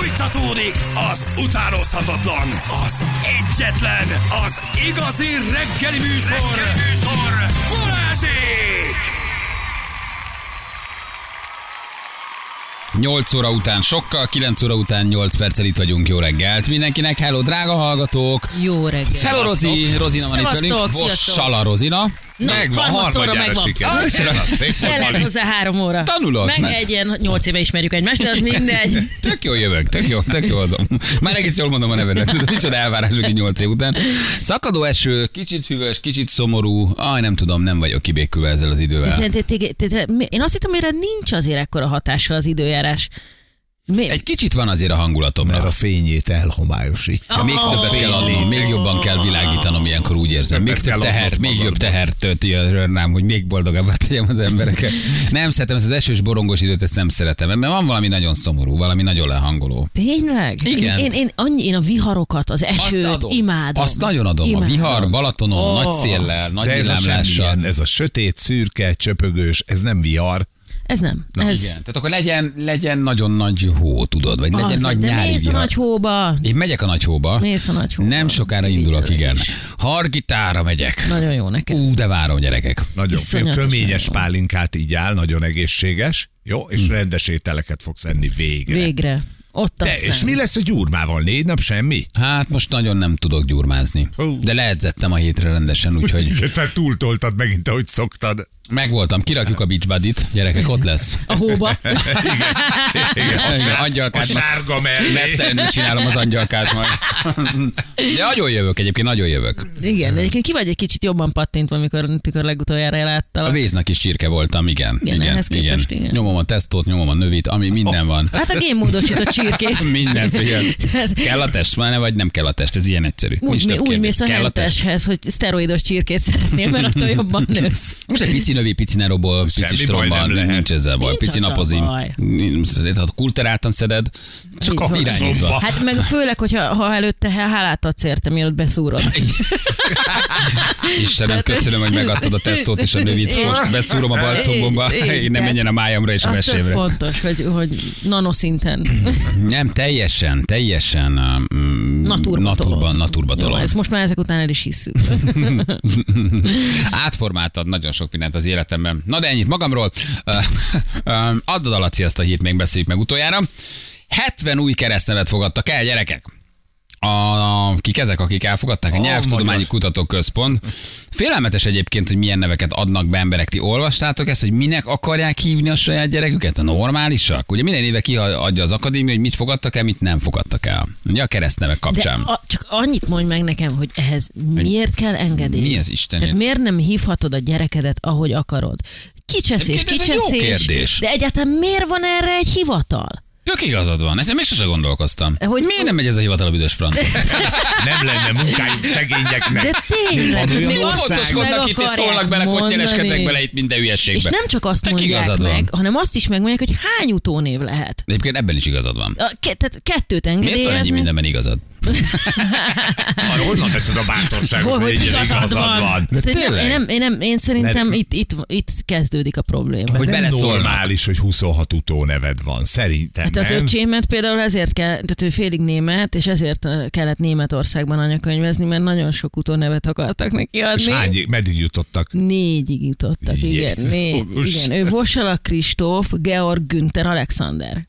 Fújtatódik az utánozhatatlan, az egyetlen, az igazi reggeli műsor, reggeli műsor. Balázsék! 8 óra után sokkal, 9 óra után 8 perccel itt vagyunk. Jó reggelt mindenkinek. Hello, drága hallgatók. Jó reggelt. Hello, Rozi. Rozina van itt velünk. sziasztok. Vossal a Rozina. Na, Megvan, harmadjára megvan. sikerült. Ah, Tényleg Bali. hozzá három óra. Tanulok, Meg meg- egy ilyen nyolc éve ismerjük egymást, de az mindegy. Tök jó jövök, tök jó, tök jó azon. Már egész jól mondom a nevedet, micsoda elvárások így 8 év után. Szakadó eső, kicsit hűvös, kicsit szomorú. Aj, nem tudom, nem vagyok kibékülve ezzel az idővel. Én azt hittem, hogy erre nincs azért ekkora hatással az időjárás. Mi? Egy kicsit van azért a hangulatomra. Mert a fényét elhomályosítja. Még Oh. többet kell adnom, még jobban kell világítanom, ilyenkor úgy érzem. Még több teher, még jobb teher tölti a rám, hogy még boldogabbá tegyem az embereket. Nem szeretem ezt az esős borongos időt, ezt nem szeretem, mert van valami nagyon szomorú, valami nagyon lehangoló. Tényleg? Igen. Én, én, annyi, én a viharokat, az Azt esőt adom. imádom. Azt nagyon adom. Imádom. A vihar, Balatonon, Ó. nagy széllel, nagy De ez a semmilyen, ez a sötét, szürke, csöpögős, ez nem vihar. Ez nem. Na, ez... Igen, tehát akkor legyen, legyen nagyon nagy hó, tudod, vagy legyen Az, nagy de nyári mész a nagy hóba. Én megyek a nagy hóba. Mész a nagy hóba. Nem sokára indulok, igen. Hargitára megyek. Nagyon jó neked. Ú, de várom, gyerekek. Nagyon fél, köményes pálinkát így áll, nagyon egészséges, jó, és rendes ételeket fogsz enni végre. Végre. Ott De, aztán. és mi lesz a gyurmával? Négy nap semmi? Hát most nagyon nem tudok gyurmázni. De leedzettem a hétre rendesen, úgyhogy Te túltoltad megint, ahogy szoktad. Megvoltam. Kirakjuk a beach buddy-t. Gyerekek, ott lesz. A hóba. Igen, a, Igen, angyalkát a sárga mellé. Csinálom az angyalkát majd. De nagyon jövök egyébként, nagyon jövök. Igen, de egyébként ki vagy egy kicsit jobban pattintva, amikor, amikor legutoljára A láttalak. véznak is csirke voltam, igen. Igen, ehhez képest igen. Nyomom a tesztót, nyomom a növit, ami minden van. Hát a génmódosított csirkét. Minden, figyelj. Kell a test, már ne vagy nem kell a test, ez ilyen egyszerű. Úgy, mi, úgy mész a a henteshez, hogy szteroidos csirkét szeretnél, mert attól jobban nősz. Most egy pici növi, pici neroból, pici stromban, nem lehet. nincs ezzel baj. Nincs Pici. Ha kulteráltan szeded, csak irányítva. Hát meg főleg, hogyha ha előtte hálát adsz érte, mielőtt beszúrod. Istenem, köszönöm, hogy megadtad a tesztót és a növit. Most beszúrom a balcombomba, nem menjen a májamra és a mesémre. fontos, hogy, hogy nanoszinten Nem, teljesen, teljesen um, naturba naturba, naturba ezt most már ezek után el is hisszük. Átformáltad nagyon sok mindent az életemben. Na de ennyit magamról. Ö, ö, Add a Laci ezt a hírt, még beszéljük meg utoljára. 70 új keresztnevet fogadtak el, gyerekek. A, kik ezek, akik elfogadták? A A Nyelvtudományi magyar. Kutatóközpont. Félelmetes egyébként, hogy milyen neveket adnak be emberek. Ti olvastátok ezt, hogy minek akarják hívni a saját gyereküket? A normálisak? Ugye minden éve kiadja az akadémia, hogy mit fogadtak el, mit nem fogadtak el. Ugye a keresztnevek De kapcsán. a, csak annyit mondj meg nekem, hogy ehhez miért kell engedély? Mi az Istenért? Tehát miért nem hívhatod a gyerekedet, ahogy akarod? Kicseszés, kicseszés. kérdés. De egyáltalán miért van erre egy hivatal? Tök igazad van, ezen még sose gondolkoztam. Hogy- miért nem megy ez a hivatal a büdös franc? Nem lenne munkájuk szegényeknek. De tényleg, Mit fontoskodnak meg itt, és szólnak bele, kottyeleskednek bele itt minden hülyeségbe. És nem csak azt Tök mondják igazad van. meg, hanem azt is megmondják, hogy hány utónév lehet. De egyébként ebben is igazad van. A, ke, tehát kettőt Miért van ennyi mindenben igazad? Arra honnan veszed a bátorságot, hogy hogy egy igazad van? Tehát én, nem, tényleg? én, nem, én, nem, én szerintem Mert- itt, itt, itt kezdődik a probléma. Hogy nem normális, hogy 26 utóneved van. Szerintem Hát az öcsémet például ezért kell, tehát ő félig német, és ezért kellett Németországban anyakönyvezni, mert nagyon sok utónevet akartak neki És adni. hány, meddig jutottak? Négyig jutottak, igen, Jézus. négy, igen. Ő Vosala Kristóf, Georg Günther, Alexander.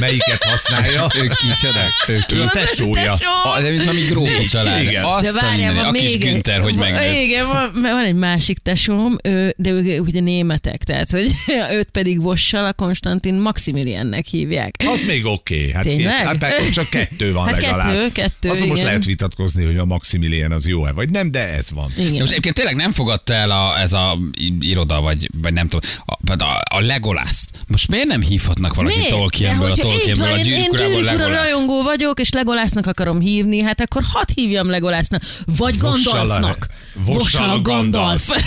Melyiket használja? Ő kicsodák? Ő ki? Ő tesója. A, de mint valami grófi család. Igen. Azt De a várjál, van a kis még egy- Günther, hogy megnőtt. Igen, van, van egy másik tesóm, ő, de ők ugye németek, tehát hogy őt pedig Vossala Konstantin Maximiliannek hívják. Az még oké. Okay. Hát, két, Tényleg? hát meg csak kettő van Hát legalább. kettő, kettő, Azon most igen. lehet vitatkozni, hogy a Maximilian az jó-e, vagy nem, de ez van. Igen. De most egyébként tényleg nem fogadta el a, ez a iroda, vagy, vagy nem tudom, a, a, a Legolászt. Most miért nem hívhatnak valaki? Tolkienből, a Tolkienből, a én, én gyűrűk ura Legolász? rajongó vagyok, és Legolásznak akarom hívni, hát akkor hadd hívjam Legolásznak. Vagy Gandalfnak. Vossala Gandalf.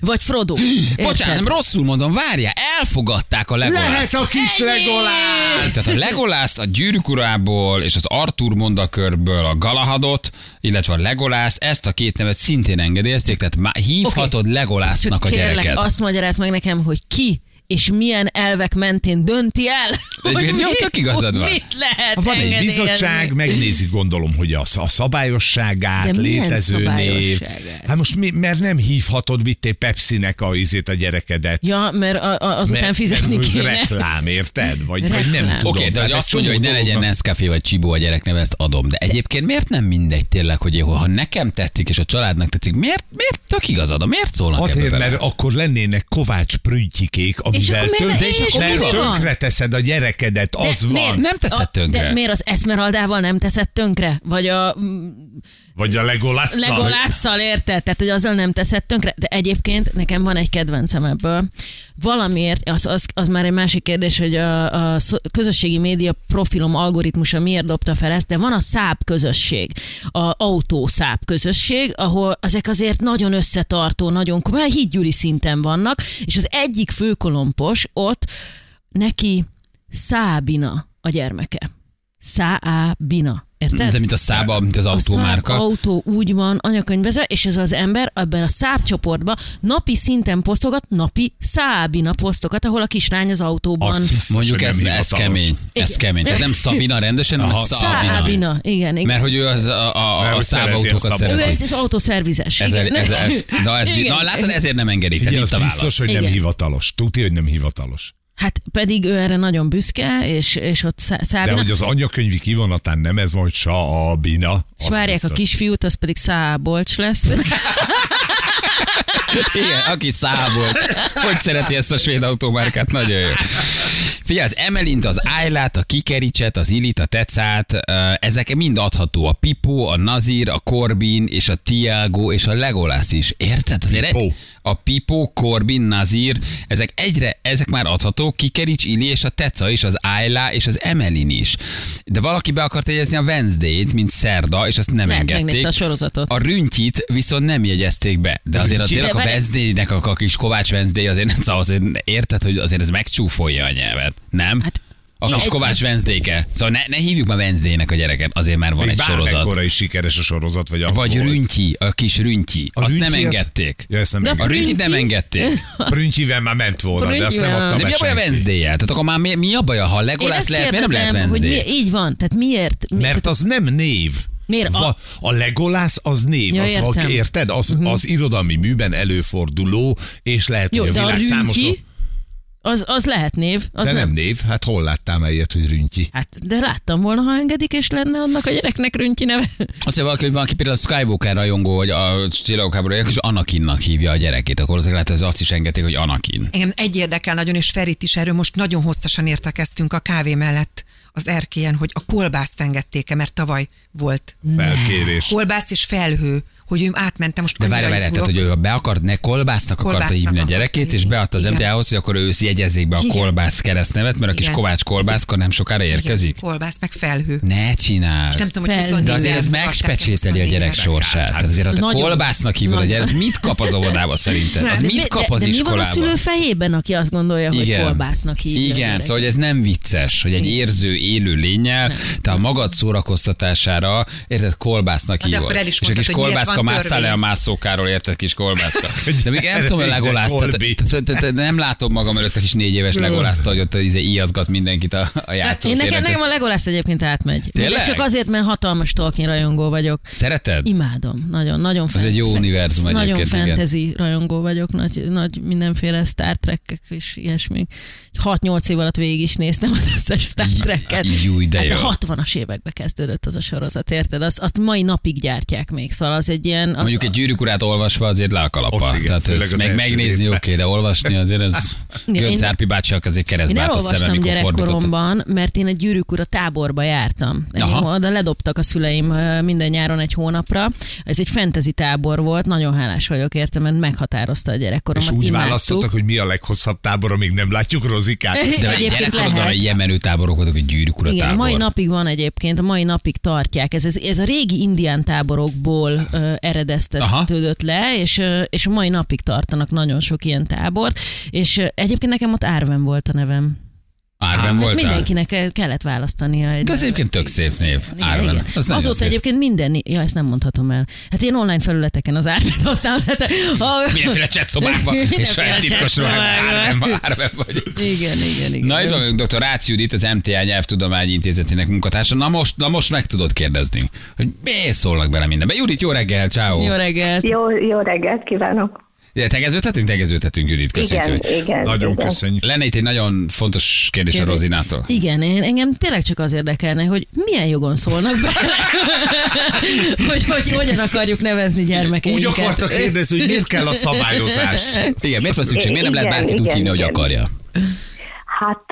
Vagy Frodo. Bocsánat, Érted? nem rosszul mondom, várjál, elfogadták a Legolászt. Lehet a kis Legolász! Tehát a Legolászt a gyűrűk urából és az Arthur mondakörből a Galahadot, illetve a Legolászt, ezt a két nevet szintén engedélyezték, tehát hívhatod okay. Legolásznak Csak a kérlek, gyereket. azt magyaráz meg nekem, hogy ki és milyen elvek mentén dönti el, Egyébként jó, mit- tök igazad van. Mit lehet Ha van egy engedélyezni. bizottság, megnézi gondolom, hogy a, a szabályosságát, De milyen létező név. szabályosságát? Hát most mi, mert nem hívhatod mit te Pepsi-nek a, izét a gyerekedet. Ja, mert a, a, azután Mert- fizetni mert kéne. Reklám, érted? Vagy, vagy Reklám. nem tudom. Oké, de hogy egy azt mondja, hogy ne legyen Nescafé vagy Csibó a gyerekneve, ezt adom. De egyébként miért nem mindegy tényleg, hogy jó, ha nekem tetszik, és a családnak tetszik, miért, miért tök igazad? Miért szólnak Azért, bele? mert akkor lennének Kovács prüntyikék, amivel és akkor mi mert van? tönkre teszed a gyerekedet, az De van. miért- Nem teszed tönkre. De miért az Esmeraldával nem teszed tönkre? Vagy a Vagy a Legolásszal. Legolásszal érted? Tehát, hogy azzal nem teszed tönkre. De egyébként nekem van egy kedvencem ebből. Valamiért, az, az, az már egy másik kérdés, hogy a, a közösségi média profilom algoritmusa miért dobta fel ezt, de van a száp közösség, a autó száp közösség, ahol ezek azért nagyon összetartó, nagyon komoly, hídgyűli szinten vannak, és az egyik főkolompos ott neki Szábina a gyermeke. Szábina. Érted? De mint a szába, mint az A autómárka. Saab autó úgy van anyakönyvezve, és ez az ember ebben a száb csoportban napi szinten posztogat, napi szábina posztokat, ahol a kislány az autóban. Az biztos, Mondjuk ez, ez kemény. Ez kemény. Tehát nem Szabina rendesen, hanem. Szabina. Szábina, igen, igen. Mert hogy ő az a, a, a szereti a szábautókat ő szereti. egy az autószervizes. Ez, igen. ez, ez, na, ez, Igen. na, látod, ezért nem engedik. Figyelj, az a biztos, válasz. hogy nem Igen. hivatalos. Tudja, hogy nem hivatalos. Hát pedig ő erre nagyon büszke, és, és ott Szá- De Szábina. hogy az anyakönyvi kivonatán nem ez van, hogy sa a bina. és várják a biztos. kisfiút, az pedig Szábolcs lesz. Igen, aki szábolt. Hogy szereti ezt a svéd autómárkát? Nagyon jó. Figyelj, az Emelint, az Ájlát, a Kikericset, az Ilit, a Tecát, ezek mind adható. A Pipo, a Nazir, a Corbin, és a Tiago, és a Legolas is. Érted? Azért Pipo. a Pipo, Corbin, Nazir, ezek egyre, ezek már adhatók, Kikerics, Ili és a Teca is, az Ájlá és az Emelin is. De valaki be akart jegyezni a Wednesday-t, mint szerda, és azt nem Lehet, engedték. megnézte a sorozatot. A rüntyit viszont nem jegyezték be. De azért a tényleg a Wednesday-nek a, a kis Kovács Wednesday azért nem szóval azért érted, hogy azért ez megcsúfolja a nyelvet, nem? Hát, a kis egy- Kovács wednesday Szóval ne, ne hívjuk már Wednesday-nek a gyereket, azért már van Még egy sorozat. bármekkora is sikeres a sorozat, vagy az Vagy. Rüntyi, a kis Rüntyi. A Azt Rüntyi nem az- engedték. Ja, ezt nem De A. Rüntyit nem Rüntyi? engedték. Prüntyivel már ment volna, de azt nem Prüntyivel. adta De mi a baj a wednesday Tehát akkor már mi, mi a baj, ha Legolász lehet, miért nem lehet kérdezem, hogy mi, így van, tehát miért? mi- Mert az nem név. Miért? A- a Legolász az név, Ja, az, értem. Mhm. érted? Az, az irodalmi műben előforduló, és lehet, Jó, hogy a a világ számos... Rüntyi, az, az lehet név. Az De nem. nem név, hát hol láttál már ilyet, hogy Rüntyi? Hát, de láttam volna, ha engedik, és lenne annak a gyereknek Rüntyi neve. Azt mondja valaki, hogy valaki például a Skywalker rajongó, vagy a csillagok és Anakinnak hívja a gyerekét, akkor azért lehet, hogy azt is engedték, hogy Anakin. Engem egy érdekel nagyon, és Ferit is erről most nagyon hosszasan értekeztünk a kávé mellett az erkélyen, hogy a kolbászt engedték-e, mert tavaly volt Felkérés. kolbász és felhő, hogy ő átmentem most De várj, várj, tehát, hogy ő be akart, ne kolbásznak akarta Kolbásznak hívni a akarta gyerekét, és beadta az Igen. MTA-hoz, hogy akkor ő jegyezzék be a Igen. kolbász keresztnevet, mert a kis Igen. Kovács kolbászkor nem sokára Igen, érkezik. kolbász, meg felhő. Ne csináld. Nem tudom, hogy Fel- 24 De azért ez megspecsételi a gyerek akarták-e 24 sorsát. Tehát azért, ha te Nagyon. kolbásznak hívod a gyerek, ez mit kap az óvodába szerinted? Az mit mi- kap de, az de mi van a szülő iskolában? fejében, aki azt gondolja, hogy kolbásznak hívja a Igen, szóval ez nem vicces, hogy egy érző, élő lényel, te a magad szórakoztatására, érted, kolbásznak hívod. akkor és a kis hogy másszál le a mászókáról, érted, kis kolbászka. De még nem tudom, hogy De legolász, Kolbi. tehát- tehát- tehát nem látom magam előtt a kis négy éves legolászt, hogy ott izé íjazgat mindenkit a, a Én nekem, nekem a Legolász egyébként átmegy. Tényleg? Csak azért, mert hatalmas Tolkien rajongó vagyok. Szereted? Imádom, nagyon, nagyon Ez egy jó univerzum Nagyon egyébként, igen. fantasy rajongó vagyok, nagy, nagy mindenféle Star Trek és ilyesmi. 6-8 év alatt végig is néztem az összes Star Trek-et. Júj, de hát jó. a 60-as években kezdődött az a sorozat, érted? Azt, azt mai napig gyártják még, szóval az egy ilyen... Az, Mondjuk egy gyűrűk urát olvasva azért le a kalapa. Ott igen, Tehát ez meg megnézni oké, de olvasni azért ez... Igen, Gönc Árpi bácsiak azért keresztbe állt a szeme, elolvastam mikor gyerekkoromban, mert én egy gyűrűk ura táborba jártam. Aha. Oda ledobtak a szüleim minden nyáron egy hónapra. Ez egy fantasy tábor volt, nagyon hálás vagyok érte, mert meghatározta a gyerekkoromat. És úgy Imádtuk. választottak, hogy mi a leghosszabb tábor, amíg nem látjuk rozikát. De egy gyerekkorodban lehet. egy ilyen menő táborok voltak, hogy gyűrűk ura Igen, a tábor. mai napig van egyébként, a mai napig tartják. Ez, ez, ez a régi indián táborokból ö, eredeztetődött le, és, és a mai napig tartanak nagyon sok ilyen tábort, és egyébként nekem ott Árven volt a nevem. Árben voltál? Mindenkinek kellett választania. Egy De az egyébként tök szép név. Árben. Az Azóta szép. egyébként minden, ja ezt nem mondhatom el. Hát én online felületeken az árvet használom. Tehát, a, Mindenféle chatszobákban, és Mindenféle feltitkos ruhában. chatszobákban. Árben, árben vagy. Igen, igen, igen. Na itt van dr. Rácz Judit, az MTA Nyelvtudományi Intézetének munkatársa. Na most, na most meg tudod kérdezni, hogy miért szólnak bele mindenbe. Judit, jó reggel, ciao. Jó reggelt. Jó, jó reggelt kívánok. Tegeződhetünk? Tegeződhetünk, Judit. Köszönjük Igen, szépen. igen. Nagyon igen. köszönjük. Lenne itt egy nagyon fontos kérdés a Kérdés. Rozinától. Igen, én, engem tényleg csak az érdekelne, hogy milyen jogon szólnak bele, hogy, hogy hogyan akarjuk nevezni gyermekeinket. Úgy akarta kérdezni, hogy miért kell a szabályozás. Igen, miért van szükség? Miért nem lehet Igen, bárkit úgy hívni, hogy igen. akarja? Hát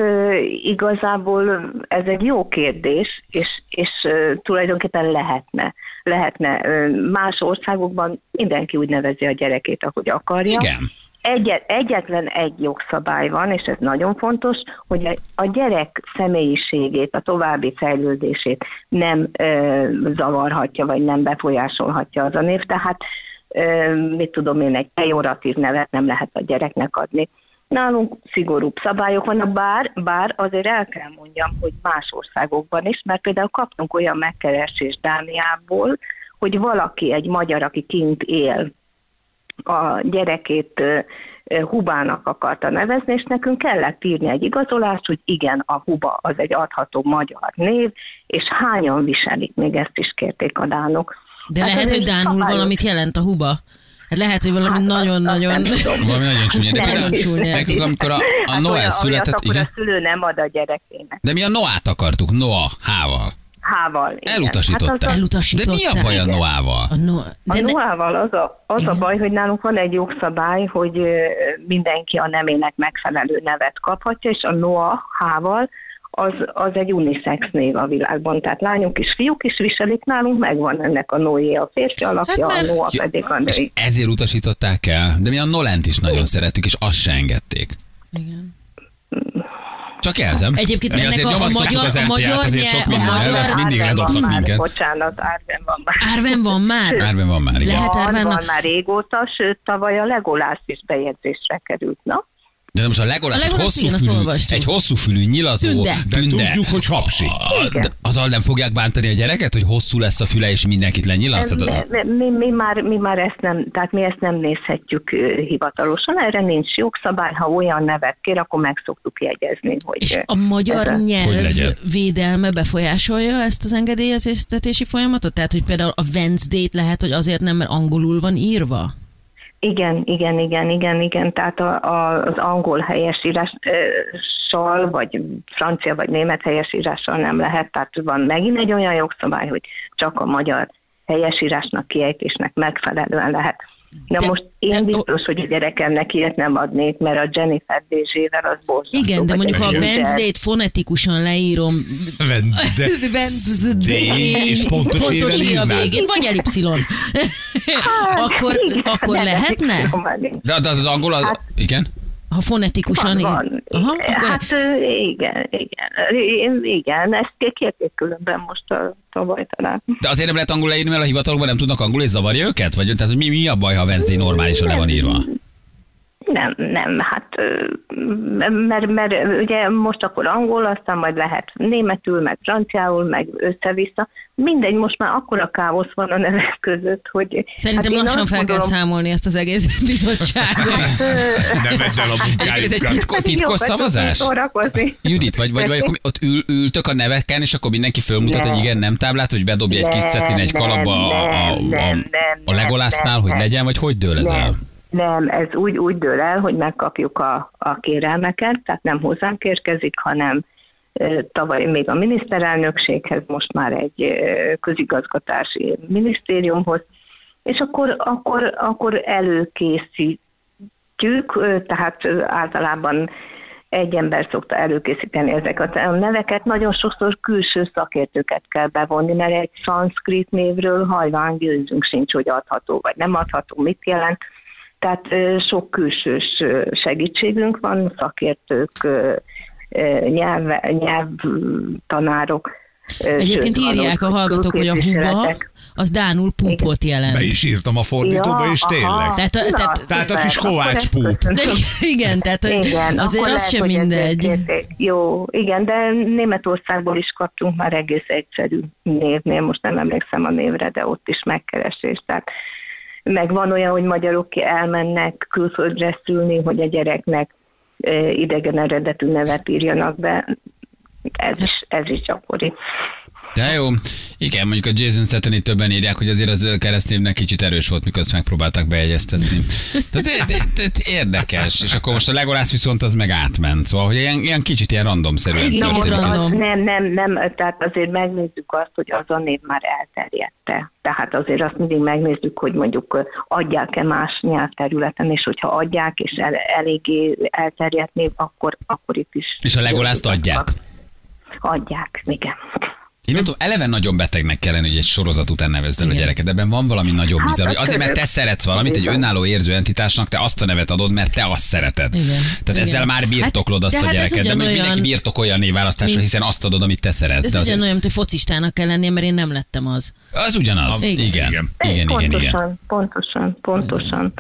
igazából ez egy jó kérdés, és, és tulajdonképpen lehetne. Lehetne. Más országokban mindenki úgy nevezi a gyerekét, ahogy akarja. Igen. Egyet, egyetlen egy jogszabály van, és ez nagyon fontos, hogy a- a gyerek személyiségét, a további fejlődését nem ö, zavarhatja, vagy nem befolyásolhatja az a név. Tehát, ö, mit tudom én, egy pejoratív nevet nem lehet a gyereknek adni. Nálunk szigorúbb szabályok vannak, bár, bár azért el kell mondjam, hogy más országokban is, mert például kaptunk olyan megkeresést Dániából, hogy valaki, egy magyar, aki kint él, a gyerekét Hubának akarta nevezni, és nekünk kellett írni egy igazolást, hogy igen, a Huba az egy adható magyar név, és hányan viselik, még ezt is kérték a dánok. De Hát lehet, hogy Dánul szabályos- valamit jelent a huba. Hát lehet, hogy valami Hát, nagyon-nagyon... tudom. Valami nagyon csúnya. De például csúnya. nekünk, amikor a, a Hát Noel olyan, született, akkor igen. a szülő nem ad a gyerekének. De mi a Noát akartuk, Noah, hával. Hával. igen. Elutasították. Hát az a- Elutasították. De mi a baj a Noával? A no... A De ne... Noával az a, az a baj, hogy nálunk van egy jogszabály, hogy mindenki a nemének megfelelő nevet kaphatja, és a Noah hával az, az egy unisex név a világban. Tehát lányok és fiúk is viselik nálunk, megvan ennek a Noé a férfi alakja, Hát a mert- Noah pedig a És női. ezért utasították el. De mi a Nolent is nagyon szerettük, és azt se engedték. Igen. Csak jelzem. Egyébként mi ennek azért a- a magyar- az a magyar azért sok a minden magyar- mellett mindig Árven van ledobnak már, minket. Bocsánat, árven van már. Árven van már? Árven van már, igen. Lehet Van, Árvennak? van már régóta, sőt tavaly a Legolász is bejegyzésre került. Na? De most a Legolas A egy Legolas, hosszú igen, azt fülű, egy hosszú fülű nyilazó Tünde. De tünde. tudjuk, hogy hapsi. De Azzal nem fogják bántani a gyereket, hogy hosszú lesz a füle, és mindenkit lenyilaztat? Mi, mi, mi, már, mi már ezt nem, tehát mi ezt nem nézhetjük hivatalosan, erre nincs jogszabály, ha olyan nevet kér, akkor meg szoktuk jegyezni, hogy És a magyar ez a- nyelv védelme befolyásolja ezt az engedélyeztetési folyamatot? Tehát, hogy például a Wednesday-t lehet, hogy azért nem, mert angolul van írva? Igen, igen, igen, igen, igen, tehát a, a, az angol helyesírással, vagy francia, vagy német helyesírással nem lehet, tehát van megint egy olyan jogszabály, hogy csak a magyar helyesírásnak, kiejtésnek megfelelően lehet. Na De- most én de- biztos, hogy a gyerekemnek ilyet nem adnék, mert a Jennifer Bézsével az borzasztó. Igen, de mondjuk ha a Wednesday-t fonetikusan leírom. Wednesday, és pontos i a végén, vagy elipszilon. akkor, Hát, igen, akkor nem, lehetne? De az, az angol, az, igen? Ha fonetikusan Van, van. Aha, akkor Hát igen, igen, Én- igen, ezt kérték különben most a tavaly talán. De azért nem lehet angol leírni, mert a hivatalokban nem tudnak angol, és zavarja őket? Vagy tehát, hogy mi, mi a baj, ha Wednesday normálisan le van írva? Nem, nem, hát mert, mert ugye most akkor angol, aztán majd lehet németül, meg franciául, meg össze-vissza. Mindegy, most már akkora káosz van a nevek között, hogy... Szerintem én lassan fel kell gondolom- számolni ezt az egész bizottságot. Ne vedd el a Egyébként ez egy titkos, titkos Jókat szavazás? Judit, vagy, vagy, vagy akkor ott ül, ültök a neveken, és akkor mindenki fölmutat Nem. egy igen nem táblát, hogy bedobja egy kis Nem, cetlin egy nem, kalapba a, a, nem, a, nem, a Legolásznál, nem, hogy nem. legyen, vagy hogy dől ez el? Nem, ez úgy, úgy dől el, hogy megkapjuk a, a kérelmeket, tehát nem hozzánk érkezik, hanem tavaly még a miniszterelnökséghez, most már egy közigazgatási minisztériumhoz, és akkor, akkor, akkor előkészítjük, tehát általában egy ember szokta előkészíteni ezeket a neveket. Nagyon sokszor külső szakértőket kell bevonni, mert egy szanszkrit névről hajván győzünk sincs, hogy adható vagy nem adható, mit jelent. Tehát sok külsős segítségünk van, szakértők, nyelv, nyelvtanárok, Egyébként sőt, írják a hallgatók, hogy a huba, az Dánul pupot jelent. Be is írtam a fordítóba, Ja, és aha. tényleg. Tehát a- Na, tehát- Tehát a kis Kovács púp. De igen, tehát Igen, azért az lehet, sem ezért mindegy. Jó, igen, de Németországból is kaptunk már egész egyszerű névnél, most nem emlékszem a névre, de ott is megkeresés. Tehát meg van olyan, hogy magyarok elmennek külföldre szülni, hogy a gyereknek idegen eredetű nevet írjanak be. Ez is, ez is gyakori. De jó. Igen, mondjuk a Jason Statham többen írják, hogy azért az keresztnévnek kicsit erős volt, mikor azt megpróbálták bejegyeztetni. Tehát é- é- é- érdekes. És akkor most a Legolász viszont az meg átment. Szóval, hogy ilyen, ilyen kicsit ilyen randomszerűen Igen, történik. random. az, nem, nem, nem, tehát azért megnézzük azt, hogy az a név már elterjedte. Tehát azért azt mindig megnézzük, hogy mondjuk adják-e más nyelvterületen, és hogyha adják, és el, eléggé elterjedt név, akkor, akkor itt is... És a Legolászt adják? Adják, igen. Én nem tudom, eleve nagyon betegnek kellene, hogy egy sorozat után nevezd el a gyereket. Ebben van valami nagyon Hát, bizarr, hogy az azért, mert te szeretsz valamit, egy önálló érző entitásnak, te azt a nevet adod, mert te azt szereted. Igen. Tehát Igen. ezzel már birtoklod azt Hát, a de hát ez gyereket. De ugyanolyan- mindenki birtokolja a névválasztásra, hiszen azt adod, amit te szeretsz. Ez ugyanolyan, mint hogy focistának kell lennie, mert én nem lettem az. az ugyanaz. Igen. Igen. Igen. Igen, igen, igen. igen. pontosan, pontosan, pontosan.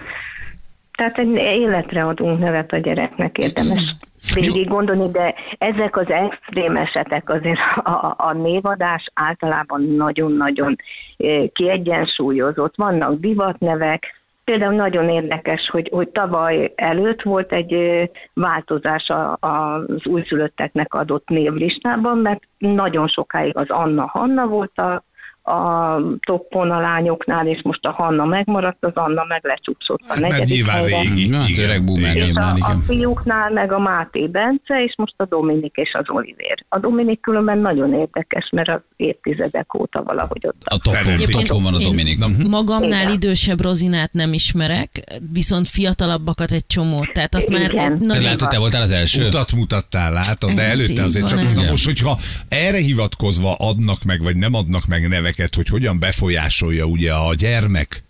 Tehát egy életre adunk nevet a gyereknek, érdemes végig gondolni, de ezek az extrém esetek azért a, a, névadás általában nagyon-nagyon eh, kiegyensúlyozott. Vannak divatnevek, Például nagyon érdekes, hogy, hogy tavaly előtt volt egy ö, változás az újszülötteknek adott névlistában, mert nagyon sokáig az Anna-Hanna volt a, a toppon a lányoknál, és most a Hanna megmaradt, az Anna meg lecsúszott a Mert negyedik nyilván helyre. régi. Na, az öreg boomer. És a, fiúknál meg a Máté Bence, és most a Dominik és az Olivér. A Dominik különben nagyon érdekes, mert az évtizedek óta valahogy ott A Szeretik. topon van a Dominik. Mhm. Magamnál Igen. idősebb Rozinát nem ismerek, viszont fiatalabbakat egy csomót. Tehát azt már Igen. Te nagyon... lehet, hogy te voltál az első. Utat mutattál, látod, de Hát előtte azért csak na most, hogyha erre hivatkozva adnak meg, vagy nem adnak meg neveket, hogy hogyan befolyásolja ugye a gyermek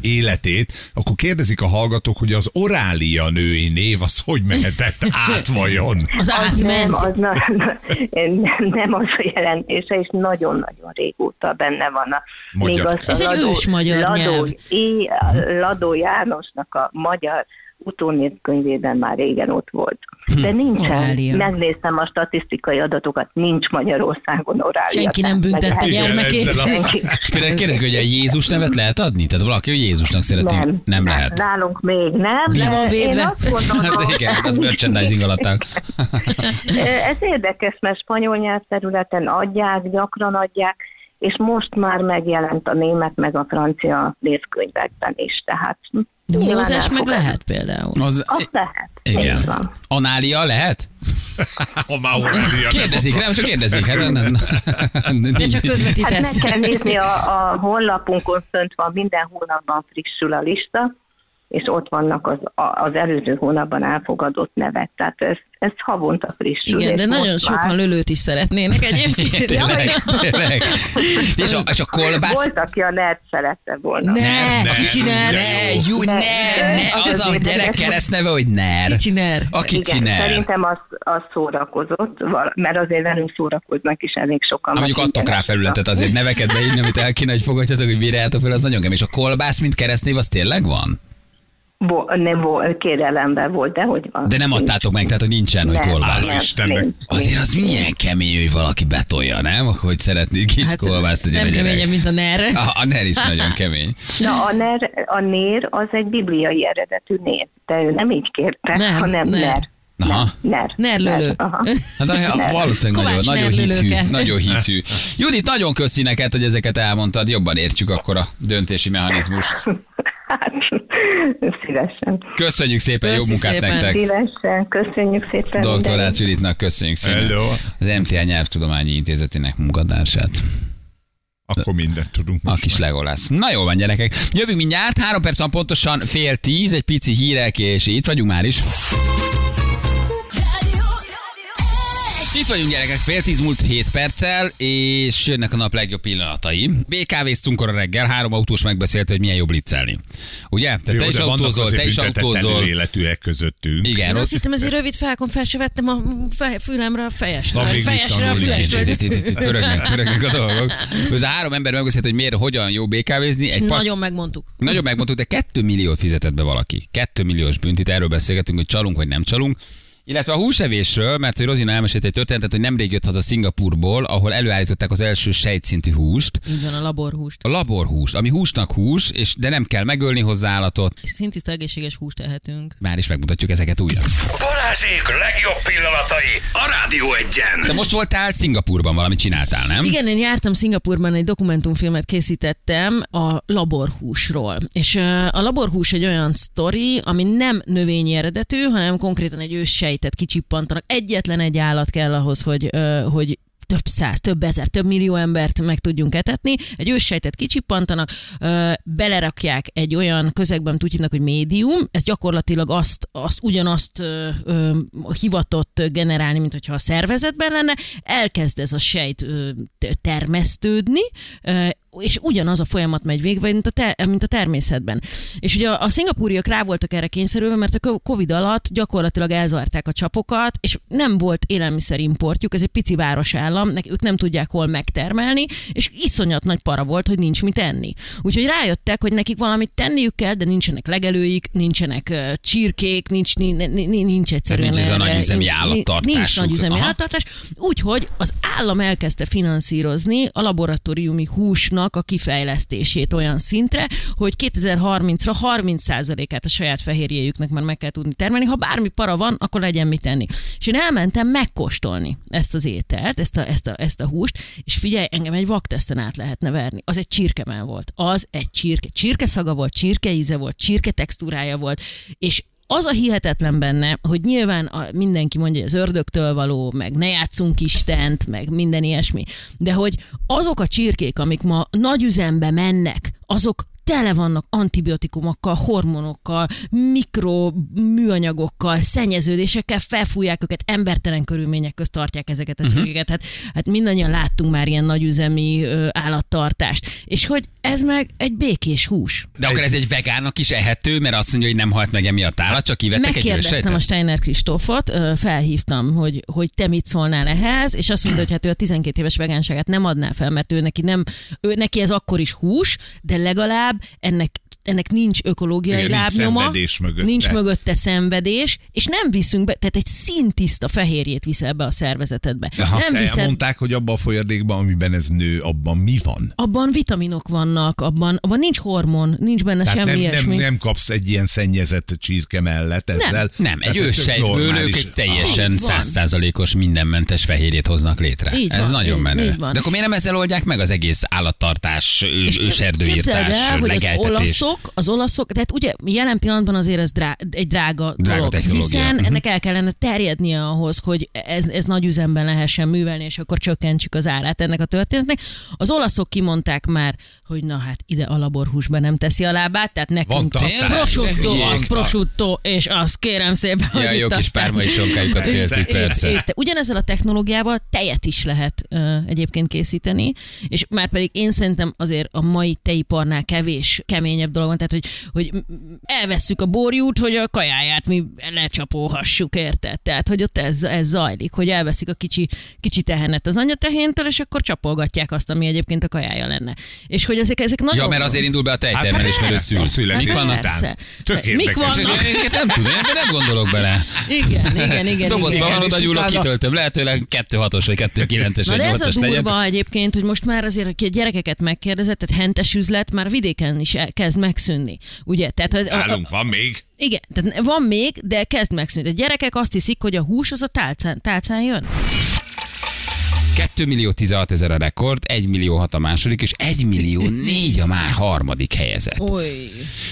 életét, akkor kérdezik a hallgatók, hogy az orália női név az hogy mehetett át vajon? Az Az átment. nem, az na, nem, nem az a jelentése, és nagyon-nagyon régóta benne van a... Magyar. még az a Ez egy ős magyar Ladó, nyelv. É, Ladó Jánosnak a magyar utónévkönyvében már régen ott volt. De nincsen. Orália. Megnéztem a statisztikai adatokat, nincs Magyarországon orália. Senki nem büntette gyermekét. És például kérdezik, hogy a Jézus nevet lehet adni? Tehát valaki, hogy Jézusnak szereti, nem, nem lehet. Nálunk még nem. Le van védve. Gondolom, Az igen, az merchandising alatt áll. Ez érdekes, mert spanyol nyelvterületen adják, gyakran adják, és most már megjelent a német meg a francia névkönyvekben is, tehát De nyilván Mózes meg lehet például. Az, Azt lehet. Igen. van. Anália lehet? Ha már orália Kérdezik, nem, csak kérdezik. Hát, nem, nem, nem, De csak Hát közvetítesz. meg kell nézni, a, a honlapunkon fönt van, minden hónapban frissül a lista, és ott vannak az, az előző hónapban elfogadott nevek. Tehát ez, ez havonta frissül. Igen, de nagyon már- sokan lölőt is szeretnének egyébként. Tényleg, tényleg. És a, és a kolbász... Volt, aki a nerd szerette volna. Ne, Ne, kicsi ner. Ne, jó, ne, ne, az a gyerek keresztneve, hogy ner. Kicsi ner. A kicsi Igen, ner. szerintem az, az szórakozott, mert azért velünk szórakoznak is elég sokan. Na, mondjuk meg adtok rá felületet azért neveket beírni, amit el kéne, hogy fogadjatok, hogy bíráljátok fel, az nagyon kemény. És a kolbász, mint keresztnév, az tényleg van? Bo- nem volt, kérelemben volt, de hogy van. De nem adtátok meg, tehát hogy nincsen, hogy Nem, kolbász. nem, Istennek. nincs, Azért az milyen kemény, hogy valaki betolja, nem? Hogy szeretnék kis hát, kolbászt tegyen nem keményebb, mint a ner. A, a ner is nagyon kemény. Na, a, ner, a nér az egy bibliai eredetű név, de ő nem így kérte, Nem, hanem ner. ner. Aha. Ner. Nerlölő. aha. Hát a- valószínűleg nagyon, Kovács nagyon hitű, nagyon hitű. Judit, nagyon köszi neked, hogy ezeket elmondtad, jobban értjük akkor a döntési mechanizmust. Hát, szívesen. Köszönjük szépen, jó Köszi munkát szépen. nektek. Szívesen, köszönjük szépen. Dr. Rácz Juditnak köszönjük szépen. Hello. Az MTA Nyelvtudományi Intézetének munkatársát. Akkor mindent tudunk A most kis legolász. Na jó van, gyerekek. Jövünk mindjárt, három perc van pontosan fél tíz, egy pici hírek, és itt vagyunk már is. Itt vagyunk gyerekek, fél tíz múlt 7 perccel, és jönnek a nap legjobb pillanatai. BKV-ztunk a reggel, három autós megbeszélte, hogy milyen jobb blitzelni. Ugye? Te, te is autózol, te is autózol. életűek közöttünk. Igen, Én rossz. azt hittem, ezért rövid felkon fel se vettem a fej, fülemre a még fejesre a itt Pörögnek, pörögnek a dolgok. Ez a három ember megbeszélt, hogy miért, hogyan jó BKV-zni. Egy Nagyon megmondtuk. Nagyon megmondtuk, de 2 milliót fizetett be valaki. 2 milliós büntit, erről beszélgetünk, hogy csalunk vagy nem csalunk. Illetve a húsevésről, mert hogy Rozina elmesélte egy történetet, hogy nemrég jött haza Szingapurból, ahol előállították az első sejtszintű húst, Így van a laborhúst. a laborhúst, ami húsnak hús, és de nem kell megölni hozzá állatot. Szintiszta egészséges húst tehetünk. Már is megmutatjuk ezeket újra. Balázsék legjobb pillanatai a Rádió egyen. De most voltál Szingapurban, valamit csináltál, nem? Igen, én jártam Szingapurban, egy dokumentumfilmet készítettem a laborhúsról. És a laborhús egy olyan sztori, ami nem növényi eredetű, hanem konkrétan egy őssejtet kicsippantanak. Egyetlen egy állat kell ahhoz, hogy, hogy több száz, több ezer, több millió embert meg tudjunk etetni. Egy őssejtet kicsippantanak, ö, belerakják egy olyan közegbe, amit úgy hívnak, hogy médium. Ez gyakorlatilag azt, azt ugyanazt ö, ö, hivatott generálni, mint hogyha a szervezetben lenne. Elkezd ez a sejt ö, termesztődni, ö, és ugyanaz a folyamat megy végbe, mint a, te, mint a természetben. És ugye a, a szingapúriak rá voltak erre kényszerülve, mert a Covid alatt gyakorlatilag elzárták a csapokat, és nem volt élelmiszerimportjuk, ez egy pici városállam, ők nem tudják hol megtermelni, és iszonyat nagy para volt, hogy nincs mit enni. Úgyhogy rájöttek, hogy nekik valamit tenniük kell, de nincsenek legelőik, nincsenek uh, csirkék, nincs, nincs, nincs egyszerűen nincs ez a nagyüzemi állattartásuk. Nincs nagyüzemi állattartás, úgyhogy az állam elkezdte finanszírozni a laboratóriumi húsnak a kifejlesztését olyan szintre, hogy 2030-ra 30%-át a saját fehérjéjüknek már meg kell tudni termelni. Ha bármi para van, akkor legyen mit tenni. És én elmentem megkóstolni ezt az ételt, ezt a, ezt a, ezt a húst, és figyelj, engem egy vakteszten át lehetne verni. Az egy csirkemell volt. Az egy csirke. Csirke szaga volt, csirke íze volt, csirke textúrája volt, és az a hihetetlen benne, hogy nyilván a, mindenki mondja, hogy ez ördögtől való, meg ne játszunk Istent, meg minden ilyesmi, de hogy azok a csirkék, amik ma nagy üzembe mennek, azok tele vannak antibiotikumokkal, hormonokkal, mikroműanyagokkal, szennyeződésekkel, felfújják őket, embertelen körülmények közt tartják ezeket a csirkéket. Hát, hát mindannyian láttunk már ilyen nagyüzemi ö, állattartást. És hogy ez meg egy békés hús. De akkor ez egy vegánnak is ehető, mert azt mondja, hogy nem halt meg emiatt állat, csak kivettek egy Megkérdeztem a? Steiner Kristófot, felhívtam, hogy, hogy te mit szólnál ehhez, és azt mondta, hogy hát ő a 12 éves vegánságát nem adná fel, mert ő neki, nem, ő neki ez akkor is hús, de legalább ennek ennek nincs ökológiai Igen, nincs lábnyoma, szenvedés mögötte. nincs mögötte szenvedés, és nem viszünk be, tehát egy szintiszta fehérjét viszel be a szervezetedbe. Aha, nem nem viszed, elmondták, hogy abban a folyadékban, amiben ez nő, abban mi van? abban vitaminok vannak, abban, abban nincs hormon, nincs benne Tehát semmi nem, nem, ilyesmi. nem kapsz egy ilyen szennyezett csirke mellett ezzel. Nem, egy ez tök őssejtből ők egy teljesen százszázalékos mindenmentes fehérjét hoznak létre. Így Ez van, nagyon így- menő. így van. De akkor miért nem ezzel oldják meg az egész állattartás, őserdőírtás, legeltetés? Olaszok, az olaszok, tehát ugye jelen pillanatban azért ez drá, egy drága, Drága dolog, hiszen Mhm. ennek el kellene terjednie ahhoz, hogy ez, ez nagy üzemben lehessen művelni, és akkor csökkentsük az árát ennek a történetnek. Az olaszok kimondták már, hogy na hát ide a laborhúsban nem teszi a lábát, tehát nekünk prosciutto, az prosciutto, és azt kérem szépen, Ja, hogy jó itt kis pármai sonkájukat féltük, Itt- persze. itt- Ugyanezzel a technológiával tejet is lehet ö, egyébként készíteni, és már pedig én szerintem azért a mai tejiparnál kevés keményebb dolog van, tehát hogy, hogy elvesszük a borjút, hogy a kajáját mi lecsapóhassuk, érted? Tehát, hogy ott ez, ez zajlik, hogy elveszik a kicsi, kicsi tehenet az anyatehéntől, és akkor csapolgatják azt, ami egyébként a kajája lenne. És hogy ezek, ezek nagyon... Ja, mert azért indul be a tejtermelés, mert ő szül. a születés Mik vannak? Tök Mik vannak? Ezeket nem tudom, én nem gondolok bele. Igen, igen, igen. Dobozban van, oda utána- kitöltöm. Lehetőleg 2-6-os, vagy 2-9-es, Na vagy de ez a 8-as legyen. durva egyébként, hogy most már azért, aki a gyerekeket megkérdezett, tehát hentes üzlet már vidéken is el- kezd megszűnni. Ugye? Tehát, a, a, Nálunk van még. igen, tehát van még, de kezd megszűnni. A gyerekek azt hiszik, hogy a hús az a tálcán, tálcán jön. 2 millió 16 ezer a rekord, 1 millió 6 a második, és 1 millió 4 a már harmadik helyezett. Oly.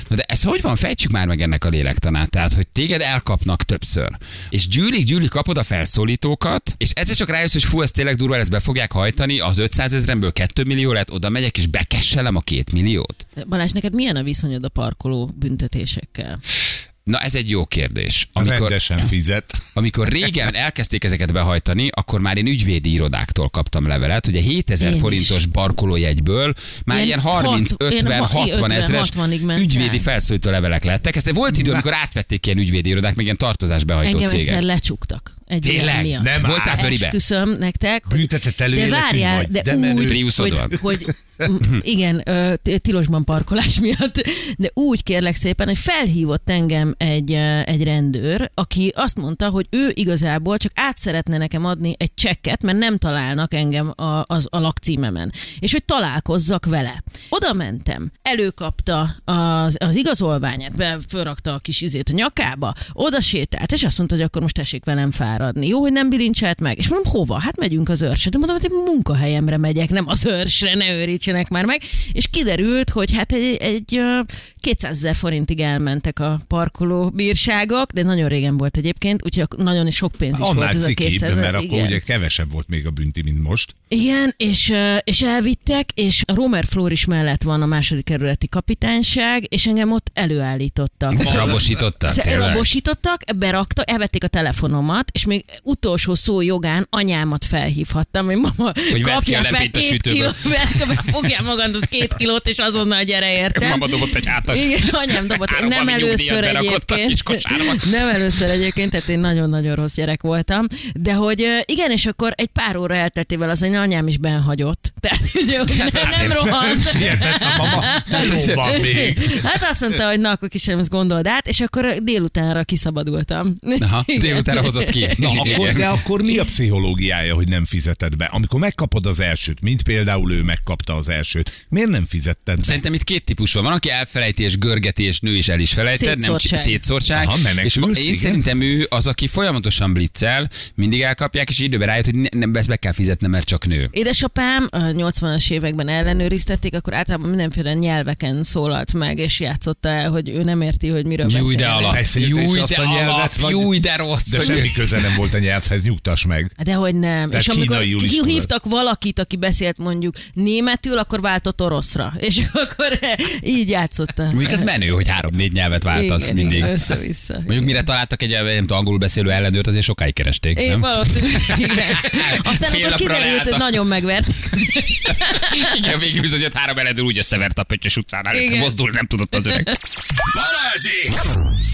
Na de ez hogy van? Fejtsük már meg ennek a lélektanát. Tehát, hogy téged elkapnak többször. És gyűlik, gyűlik, kapod a felszólítókat, és egyszer csak rájössz, hogy fú, ez tényleg durva, ezt be fogják hajtani, az 500 ezrenből 2 millió lett, oda megyek, és bekesselem a 2 milliót. Balázs, neked milyen a viszonyod a parkoló büntetésekkel? Na ez egy jó kérdés. Amikor, Rendesen fizet. amikor régen elkezdték ezeket behajtani, akkor már én ügyvédi irodáktól kaptam levelet, hogy a 7000 Én is. forintos parkolójegyből már Ilyen ilyen hat- 30, én 50, ha- 60 ezres 50-60-ig ment ügyvédi el. felszólító levelek lettek. Ezt volt idő, amikor átvették ilyen ügyvédi irodák, még ilyen tartozás behajtó Engem cégek. lecsuktak. Egy Tényleg? miatt. Nem Voltál bőribe? Esküszöm nektek, hogy, Büntetett de várjál, vagy, de, de menő. úgy, hogy, van? hogy igen, tilosban parkolás miatt, de úgy kérlek szépen, hogy felhívott engem egy, egy rendőr, aki azt mondta, hogy ő igazából csak át szeretne nekem adni egy csekket, mert nem találnak engem a, az, a lakcímemen, és hogy találkozzak vele. Oda mentem, előkapta az, az igazolványát, be, fölrakta a kis izét a nyakába, oda sétált, és azt mondta, hogy akkor most tessék velem fáradni. Jó, hogy nem bilincselt meg. És mondom, hova? Hát megyünk az őrsre. De mondom, hogy egy munkahelyemre megyek, nem az őrsre, ne őrítsenek már meg. És kiderült, hogy hát egy, egy ö, 200 ezer forintig elmentek a parkoló bírságok, de nagyon régen volt egyébként, úgyhogy nagyon sok pénz is volt Annál ez a cikibb, 200 mert akkor igen. ugye kevesebb volt még a bünti, mint most. Igen, és, és elvittek, és a Romer Flóris mellett van a második kerületi kapitányság, és engem ott előállítottak. Rabosítottak? Elabosítottak, beraktak, elvették a telefonomat, és még utolsó szó jogán anyámat felhívhattam, hogy mama, Hogy vedd ki a kapjál fel két kilót, fogjál magad az két kilót, és azonnal gyere értem. Mama dobott egy hátat. Igen, anyám dobott. Három Nem először egyébként. Nem először egyébként, tehát én nagyon-nagyon rossz gyerek voltam. De hogy igen, és akkor egy pár óra elteltével az anyám is benhagyott. Tehát ugye, hogy nem, nem rohant. Sietett a mama, hol van még? Hát azt mondta, hogy na, akkor kicsim, ezt gondold át, és akkor délutánra kiszabadultam. Aha, délutánra hozott ki. Na, akkor, de akkor mi a pszichológiája, hogy nem fizeted be? Amikor megkapod az elsőt, mint például ő megkapta az elsőt, miért nem fizetted be? Szerintem itt két típus van. Van, aki elfelejti és görgeti, és nő is el is felejted. Nem Szétszórtság. Aha, menekülsz, és én igen. szerintem ő az, aki folyamatosan bliccel, mindig elkapják, és időben rájött, hogy ne, nem, ezt be kell fizetnem, mert csak nő. Édesapám a 80-as években ellenőriztették, akkor általában mindenféle nyelveken szólalt meg, és játszotta el, hogy ő nem érti, hogy miről Júj, de alap. Júj, de alap. vagy- Júj, de rossz. De semmi köze nem volt a nyelvhez, nyugtass meg. De hogy nem. De és amikor hívtak valakit, aki beszélt mondjuk németül, akkor váltott oroszra. És akkor így játszotta. Mondjuk ez menő, hogy három-négy nyelvet váltasz Igen, mindig. igen, Össze-vissza. Mondjuk mire találtak egy nem tudom, angolul beszélő ellenőrt, azért sokáig keresték, Én nem? valószínűleg, igen. Aztán Fél akkor kiderült, hogy nagyon megvert. Igen, végül bizony ott három ellenőr úgy összevert a pöttyös utcán, előtte mozdulni nem tudott az öreg. Balázsi!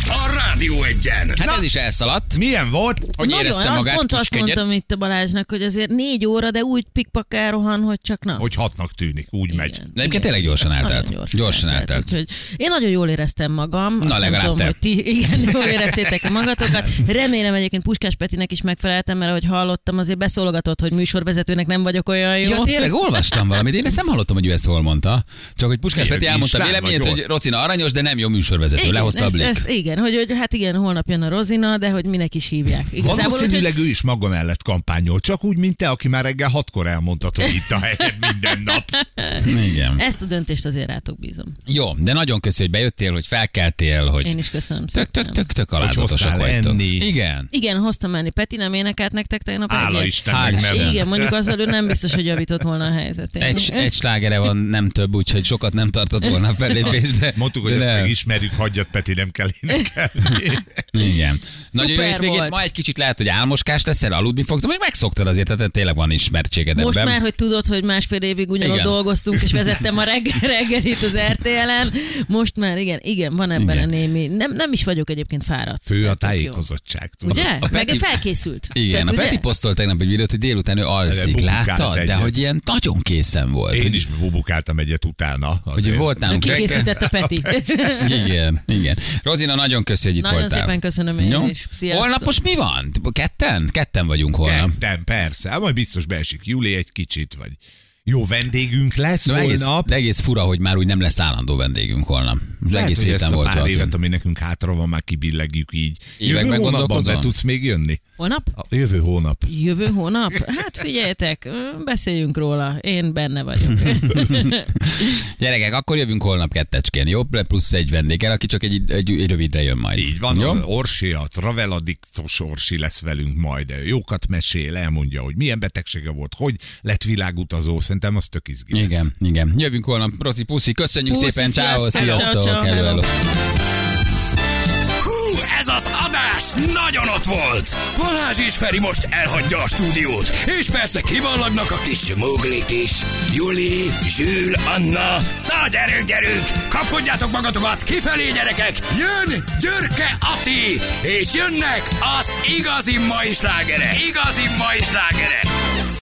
A Rádió egyen! Hát ez is elszaladt. Milyen volt? Hogy Nagyon, érezte azt magát pont azt könnyed? mondtam itt a Balázsnak, hogy azért négy óra, de úgy pikpak elrohan, hogy csak na. Hogy hatnak tűnik, úgy megy. Igen. De egyébként tényleg gyorsan eltelt. Gyorsan, Gyorsan eltelt. Úgyhogy én nagyon jól éreztem magam. Azt nem legalább tudom, te. hogy ti igen, jól éreztétek a magatokat. Remélem egyébként Puskás Petinek is megfeleltem, mert ahogy hallottam, azért beszólogatott, hogy műsorvezetőnek nem vagyok olyan jó. Ja, tényleg olvastam valamit. Én ezt nem hallottam, hogy ő ezt hol mondta. Csak hogy Puskás Peti elmondta véleményét, hogy? Rocina aranyos, de nem jó műsorvezető. Lehozta a igen, hogy, hogy hát igen, holnap jön a Rozina, de hogy minek is hívják. Igazából, Valószínűleg ő is maga mellett kampányol, csak úgy, mint te, aki már reggel hatkor elmondtad, hogy itt a helyed minden nap. Igen. ezt a döntést azért rátok bízom. Jó, de nagyon köszi, hogy bejöttél, hogy felkeltél, hogy Én is köszönöm tök, tök, tök, tök alázatosak vagytok. enni. Igen. Igen, hoztam menni. Peti nem énekelt nektek tegnap Hála? Isten, meg. Igen, mondjuk azzal ő nem biztos, hogy javított volna a helyzetén. Egy, egy slágere van, nem több, úgyhogy sokat nem tartott volna a fellépés, de... Mondtuk, hogy de ezt nem. meg ismerjük, hagyjad Peti, nem kell énekelni. Igen. Nagyon jó hétvégét, ma egy kicsit lehet, hogy álmoskás leszel, aludni fogsz, vagy megszoktad azért, tehát tényleg van ismertséged Most ebben. már, hogy tudod, hogy másfél évig ugyanott dolgoztunk, és vezettem a reggel, reggelit az RTL-en, most már igen, igen, van ebben Igen. a némi, nem, nem is vagyok egyébként fáradt. Fő a tájékozottság. tudod. Ugye? A Meg Peti- felkészült. Igen, Tehát, a? Peti posztolt tegnap egy videót, hogy délután ő alszik, láttad? De hogy ilyen nagyon készen volt. Én hogy, is bubukáltam egyet utána. hogy azért. volt nálunk Ki reggel. készített a Peti? Igen, igen. Rozina, nagyon köszi, hogy itt Nagyon voltál. szépen köszönöm én Jó? is. Sziasztok. Holnap most mi van? Ketten? Ketten vagyunk holnap. Ketten, persze. Hát majd biztos beesik Júli egy kicsit, vagy jó vendégünk lesz De egész, holnap. de egész fura, hogy már úgy nem lesz állandó vendégünk holnap. Lehet, egész hogy héten volt pár valaki. évet, ami nekünk hátra van, már kibillegjük így. Években Jövő hónapban be tudsz még jönni? Holnap? A jövő hónap. Jövő hónap? Hát figyeljetek, beszéljünk róla. Én benne vagyok. Gyerekek, akkor jövünk holnap kettecskén, jó? Plusz egy vendéggel, aki csak egy, egy, egy rövidre jön majd. Így van, Jó? Orsi, a traveladiktos Orsi lesz velünk majd. Jókat mesél, elmondja, hogy milyen betegsége volt, hogy lett világutazó, szerintem az tök izgi. Igen, igen. Jövünk holnap. Rozi, puszi, köszönjük Puszi, szépen, ciao, sziasztok. sziasztok, Ciao, ciao, hello, hello. hello. Hú, adás nagyon ott volt. Balázs és Feri most elhagyja a stúdiót, és persze kivallagnak a kis muglik is. Juli, Zsül, Anna, na gyerünk, gyerünk, kapkodjátok magatokat, kifelé gyerekek, jön Györke Ati, és jönnek az igazi mai slágerek. Igazi mai slágerek.